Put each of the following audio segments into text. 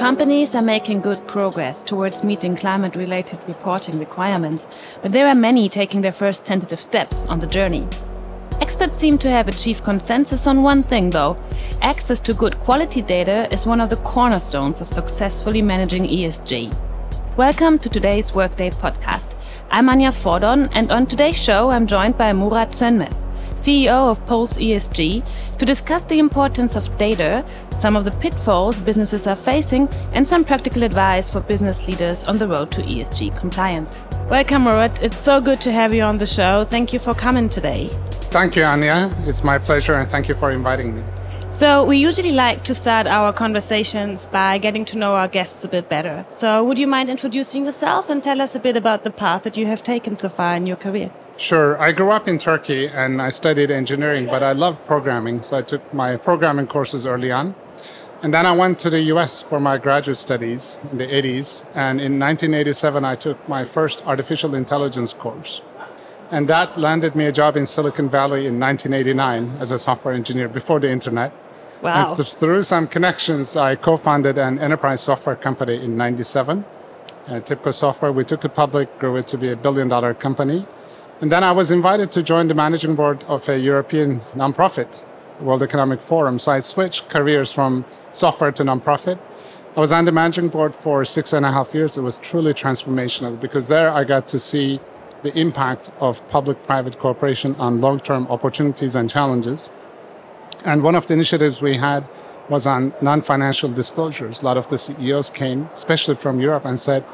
Companies are making good progress towards meeting climate related reporting requirements, but there are many taking their first tentative steps on the journey. Experts seem to have achieved consensus on one thing, though access to good quality data is one of the cornerstones of successfully managing ESG. Welcome to today's Workday podcast. I'm Anja Fordon, and on today's show, I'm joined by Murat Sönmez, CEO of Pulse ESG, to discuss the importance of data, some of the pitfalls businesses are facing, and some practical advice for business leaders on the road to ESG compliance. Welcome, Murat. It's so good to have you on the show. Thank you for coming today. Thank you, Anya. It's my pleasure, and thank you for inviting me. So, we usually like to start our conversations by getting to know our guests a bit better. So, would you mind introducing yourself and tell us a bit about the path that you have taken so far in your career? Sure. I grew up in Turkey and I studied engineering, but I loved programming. So, I took my programming courses early on. And then I went to the US for my graduate studies in the 80s. And in 1987, I took my first artificial intelligence course. And that landed me a job in Silicon Valley in 1989 as a software engineer before the internet. Wow. And th- through some connections, I co founded an enterprise software company in 97, uh, TIBCO Software. We took it public, grew it to be a billion dollar company. And then I was invited to join the managing board of a European nonprofit, World Economic Forum. So I switched careers from software to nonprofit. I was on the managing board for six and a half years. It was truly transformational because there I got to see the impact of public private cooperation on long term opportunities and challenges. And one of the initiatives we had was on non financial disclosures. A lot of the CEOs came, especially from Europe, and said,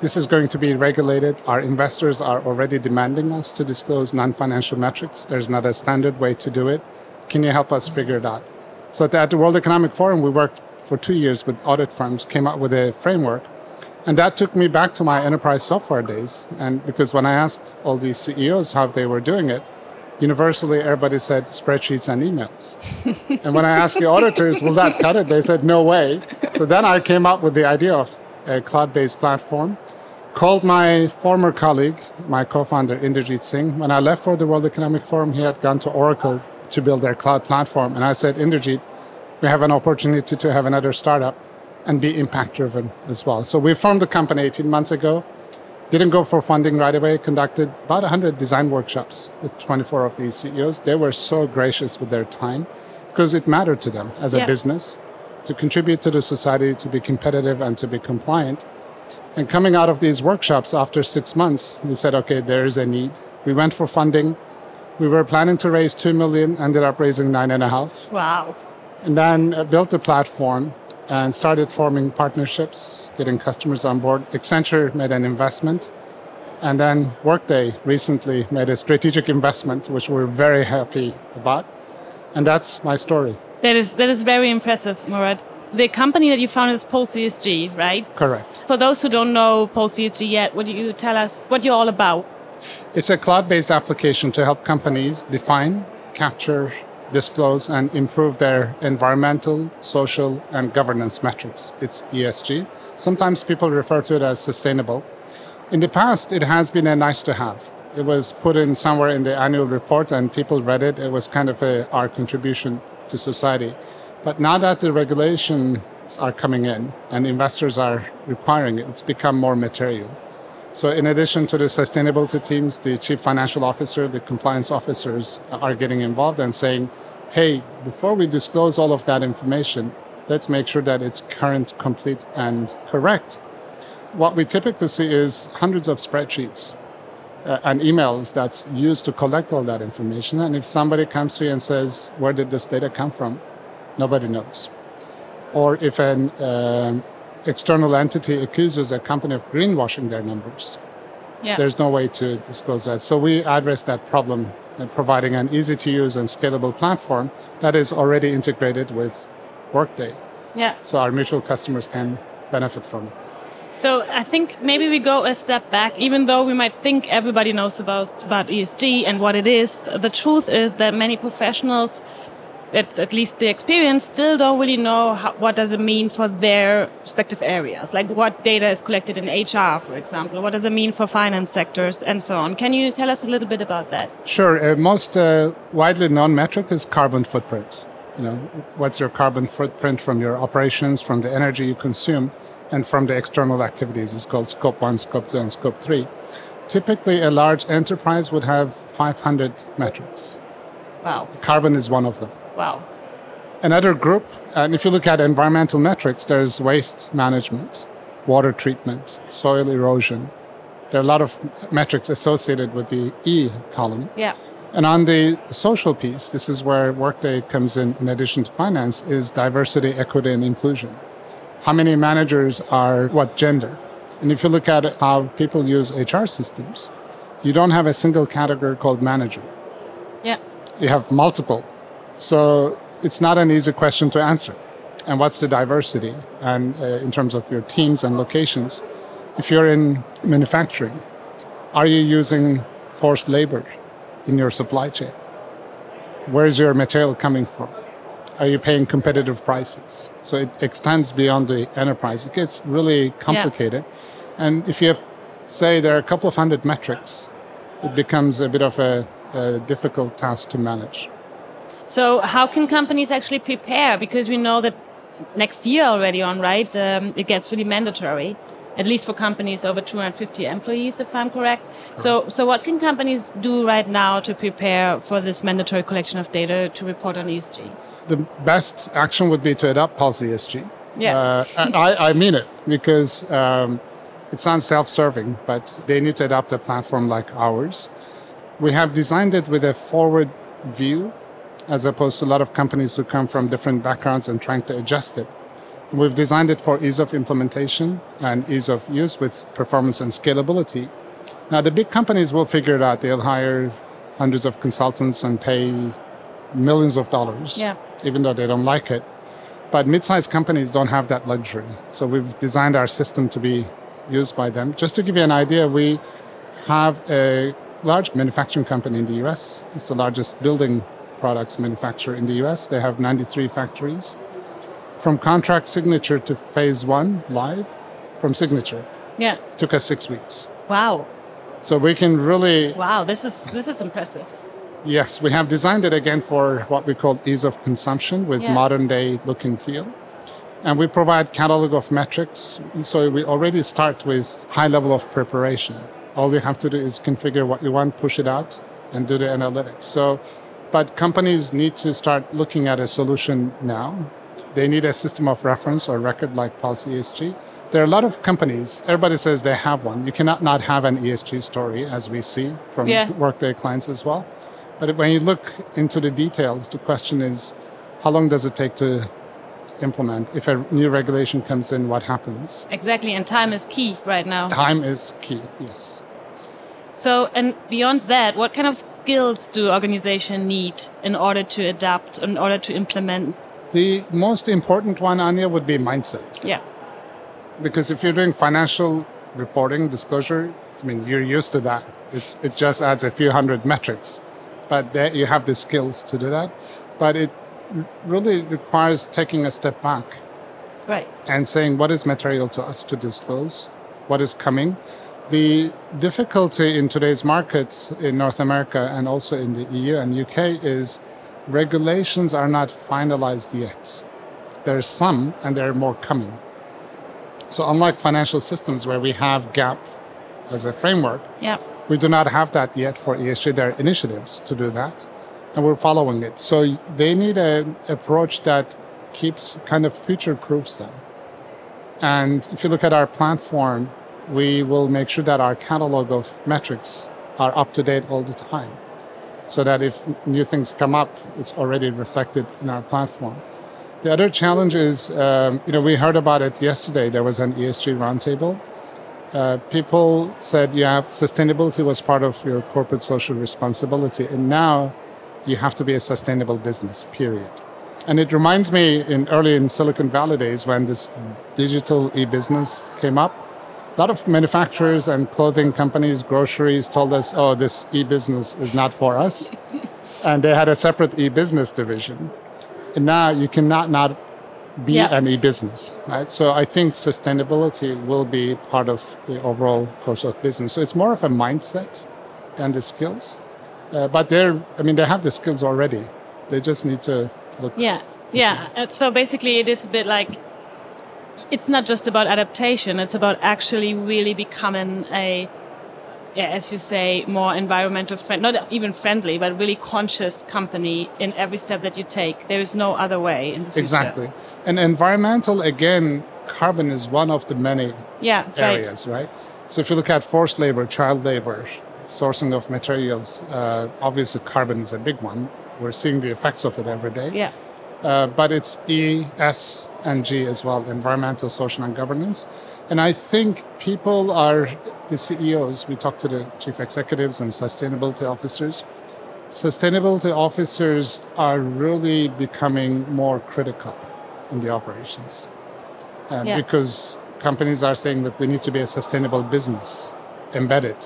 This is going to be regulated. Our investors are already demanding us to disclose non financial metrics. There's not a standard way to do it. Can you help us figure it out? So at the World Economic Forum, we worked for two years with audit firms, came up with a framework and that took me back to my enterprise software days. And because when I asked all these CEOs how they were doing it, universally everybody said spreadsheets and emails. and when I asked the auditors, will that cut it? They said, no way. So then I came up with the idea of a cloud based platform. Called my former colleague, my co founder, Inderjeet Singh. When I left for the World Economic Forum, he had gone to Oracle to build their cloud platform. And I said, Inderjeet, we have an opportunity to have another startup and be impact driven as well. So we formed the company 18 months ago. Didn't go for funding right away, conducted about 100 design workshops with 24 of these CEOs. They were so gracious with their time because it mattered to them as yeah. a business to contribute to the society, to be competitive, and to be compliant. And coming out of these workshops after six months, we said, okay, there is a need. We went for funding. We were planning to raise two million, ended up raising nine and a half. Wow. And then uh, built a platform and started forming partnerships, getting customers on board. Accenture made an investment, and then Workday recently made a strategic investment, which we're very happy about. And that's my story. That is that is very impressive, Murat. The company that you founded is Pulse ESG, right? Correct. For those who don't know Pulse ESG yet, would you tell us what you're all about? It's a cloud-based application to help companies define, capture, disclose and improve their environmental, social, and governance metrics. It's ESG. Sometimes people refer to it as sustainable. In the past, it has been a nice to have. It was put in somewhere in the annual report and people read it. It was kind of a, our contribution to society. But now that the regulations are coming in and investors are requiring it, it's become more material. So, in addition to the sustainability teams, the chief financial officer, the compliance officers are getting involved and saying, hey, before we disclose all of that information, let's make sure that it's current, complete, and correct. What we typically see is hundreds of spreadsheets uh, and emails that's used to collect all that information. And if somebody comes to you and says, Where did this data come from? Nobody knows. Or if an uh, external entity accuses a company of greenwashing their numbers. Yeah. There's no way to disclose that. So we address that problem and providing an easy to use and scalable platform that is already integrated with Workday. Yeah. So our mutual customers can benefit from it. So I think maybe we go a step back, even though we might think everybody knows about, about ESG and what it is. The truth is that many professionals that's at least the experience still don't really know how, what does it mean for their respective areas like what data is collected in hr for example what does it mean for finance sectors and so on can you tell us a little bit about that sure uh, most uh, widely known metric is carbon footprint You know, what's your carbon footprint from your operations, from the energy you consume, and from the external activities. It's called scope one, scope two, and scope three. Typically, a large enterprise would have 500 metrics. Wow. Carbon is one of them. Wow. Another group, and if you look at environmental metrics, there's waste management, water treatment, soil erosion. There are a lot of metrics associated with the E column. Yeah. And on the social piece, this is where Workday comes in, in addition to finance, is diversity, equity, and inclusion. How many managers are what gender? And if you look at how people use HR systems, you don't have a single category called manager. Yeah. You have multiple. So it's not an easy question to answer. And what's the diversity? And uh, in terms of your teams and locations, if you're in manufacturing, are you using forced labor in your supply chain? Where's your material coming from? Are you paying competitive prices? So it extends beyond the enterprise. It gets really complicated. Yeah. And if you say there are a couple of hundred metrics, it becomes a bit of a, a difficult task to manage. So, how can companies actually prepare? Because we know that next year already on, right? Um, it gets really mandatory, at least for companies over 250 employees, if I'm correct. correct. So, so what can companies do right now to prepare for this mandatory collection of data to report on ESG? The best action would be to adopt Pulse ESG. Yeah, uh, I, I mean it because um, it sounds self-serving, but they need to adopt a platform like ours. We have designed it with a forward view as opposed to a lot of companies who come from different backgrounds and trying to adjust it. We've designed it for ease of implementation and ease of use with performance and scalability. Now, the big companies will figure it out. They'll hire hundreds of consultants and pay millions of dollars, yeah. even though they don't like it. But mid-sized companies don't have that luxury. So we've designed our system to be used by them. Just to give you an idea, we have a large manufacturing company in the US. It's the largest building products manufacturer in the US. They have 93 factories. From contract signature to phase one live, from signature. Yeah. Took us six weeks. Wow. So we can really Wow, this is this is impressive. Yes, we have designed it again for what we call ease of consumption with yeah. modern day look and feel. And we provide catalog of metrics. So we already start with high level of preparation. All you have to do is configure what you want, push it out, and do the analytics. So, but companies need to start looking at a solution now. They need a system of reference or record like Pulse ESG. There are a lot of companies, everybody says they have one. You cannot not have an ESG story, as we see from yeah. Workday clients as well. But when you look into the details, the question is how long does it take to implement? If a new regulation comes in, what happens? Exactly, and time is key right now. Time is key, yes. So, and beyond that, what kind of skills do organizations need in order to adapt, in order to implement? The most important one, Anya, would be mindset. Yeah. Because if you're doing financial reporting, disclosure, I mean, you're used to that. It's, it just adds a few hundred metrics, but there you have the skills to do that. But it really requires taking a step back. Right. And saying what is material to us to disclose, what is coming. The difficulty in today's market in North America and also in the EU and UK is regulations are not finalized yet. There are some and there are more coming. So unlike financial systems where we have GAAP as a framework, yeah. we do not have that yet for ESG. There are initiatives to do that and we're following it. So they need an approach that keeps kind of future proofs them. And if you look at our platform, we will make sure that our catalog of metrics are up to date all the time so that if new things come up, it's already reflected in our platform. The other challenge is, um, you know, we heard about it yesterday. There was an ESG roundtable. Uh, people said, yeah, sustainability was part of your corporate social responsibility. And now you have to be a sustainable business, period. And it reminds me in early in Silicon Valley days when this digital e-business came up. A lot of manufacturers and clothing companies, groceries told us, oh, this e-business is not for us. and they had a separate e-business division. And now you cannot not be yeah. an e-business, right? So I think sustainability will be part of the overall course of business. So it's more of a mindset than the skills. Uh, but they're, I mean, they have the skills already. They just need to look. Yeah, yeah. Uh, so basically, it is a bit like it's not just about adaptation; it's about actually really becoming a yeah, as you say, more environmental friend, not even friendly, but really conscious company in every step that you take. There is no other way in the future. Exactly. And environmental, again, carbon is one of the many yeah, areas, right. right? So if you look at forced labor, child labor, sourcing of materials, uh, obviously carbon is a big one. We're seeing the effects of it every day. Yeah. Uh, but it's E, S, and G as well environmental, social, and governance. And I think people are, the CEOs, we talk to the chief executives and sustainability officers. Sustainability officers are really becoming more critical in the operations uh, yeah. because companies are saying that we need to be a sustainable business embedded.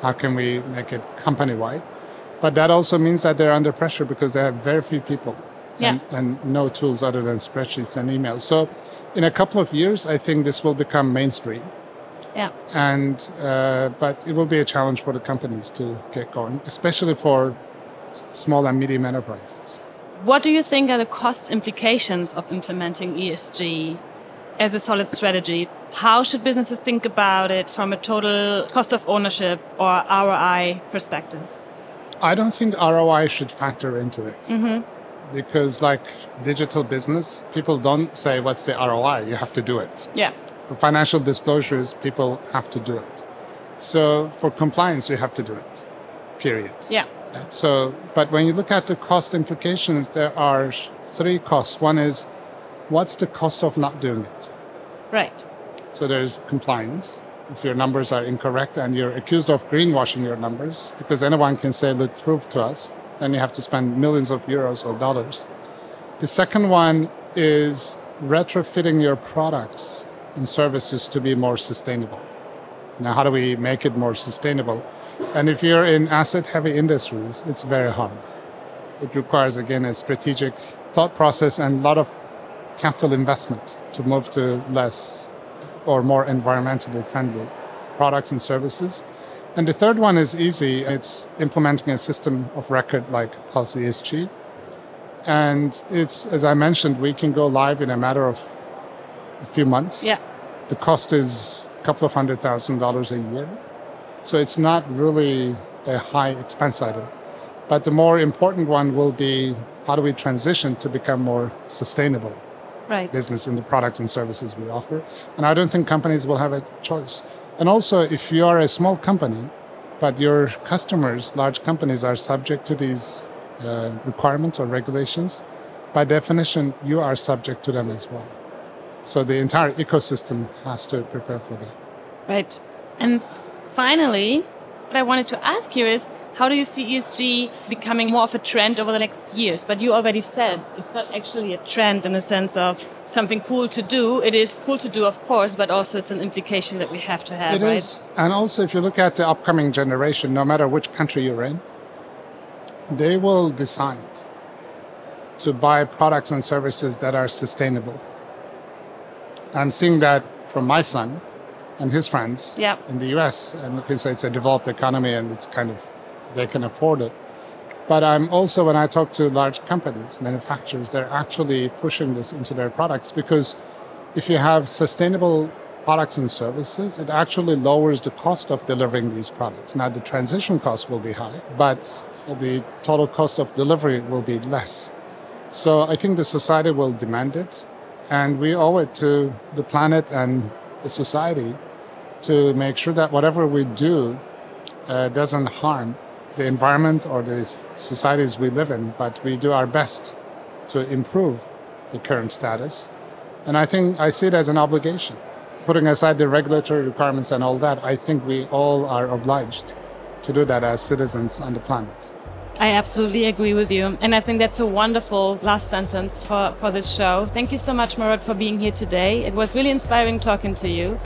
How can we make it company wide? But that also means that they're under pressure because they have very few people yeah. and, and no tools other than spreadsheets and emails. So in a couple of years, I think this will become mainstream. Yeah. And uh, but it will be a challenge for the companies to get going, especially for small and medium enterprises. What do you think are the cost implications of implementing ESG as a solid strategy? How should businesses think about it from a total cost of ownership or ROI perspective? I don't think ROI should factor into it. Mm -hmm because like digital business people don't say what's the roi you have to do it. Yeah. For financial disclosures people have to do it. So for compliance you have to do it period. Yeah. So but when you look at the cost implications there are three costs. One is what's the cost of not doing it? Right. So there's compliance if your numbers are incorrect and you're accused of greenwashing your numbers because anyone can say look prove to us then you have to spend millions of euros or dollars. The second one is retrofitting your products and services to be more sustainable. Now, how do we make it more sustainable? And if you're in asset heavy industries, it's very hard. It requires, again, a strategic thought process and a lot of capital investment to move to less or more environmentally friendly products and services. And the third one is easy. It's implementing a system of record like Pulse ESG. And it's, as I mentioned, we can go live in a matter of a few months. Yeah. The cost is a couple of hundred thousand dollars a year. So it's not really a high expense item. But the more important one will be how do we transition to become more sustainable right. business in the products and services we offer. And I don't think companies will have a choice. And also, if you are a small company, but your customers, large companies, are subject to these uh, requirements or regulations, by definition, you are subject to them as well. So the entire ecosystem has to prepare for that. Right. And finally, what I wanted to ask you is how do you see ESG becoming more of a trend over the next years? But you already said it's not actually a trend in the sense of something cool to do. It is cool to do, of course, but also it's an implication that we have to have. It right? is. And also, if you look at the upcoming generation, no matter which country you're in, they will decide to buy products and services that are sustainable. I'm seeing that from my son and his friends yeah. in the US. And can say it's a developed economy and it's kind of, they can afford it. But I'm also, when I talk to large companies, manufacturers, they're actually pushing this into their products because if you have sustainable products and services, it actually lowers the cost of delivering these products. Now, the transition cost will be high, but the total cost of delivery will be less. So I think the society will demand it, and we owe it to the planet and the society to make sure that whatever we do uh, doesn't harm the environment or the societies we live in, but we do our best to improve the current status. And I think I see it as an obligation. Putting aside the regulatory requirements and all that, I think we all are obliged to do that as citizens on the planet. I absolutely agree with you. And I think that's a wonderful last sentence for, for this show. Thank you so much, Murat, for being here today. It was really inspiring talking to you.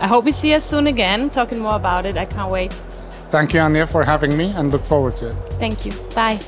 I hope we see us soon again, talking more about it. I can't wait. Thank you, Anya, for having me and look forward to it. Thank you. Bye.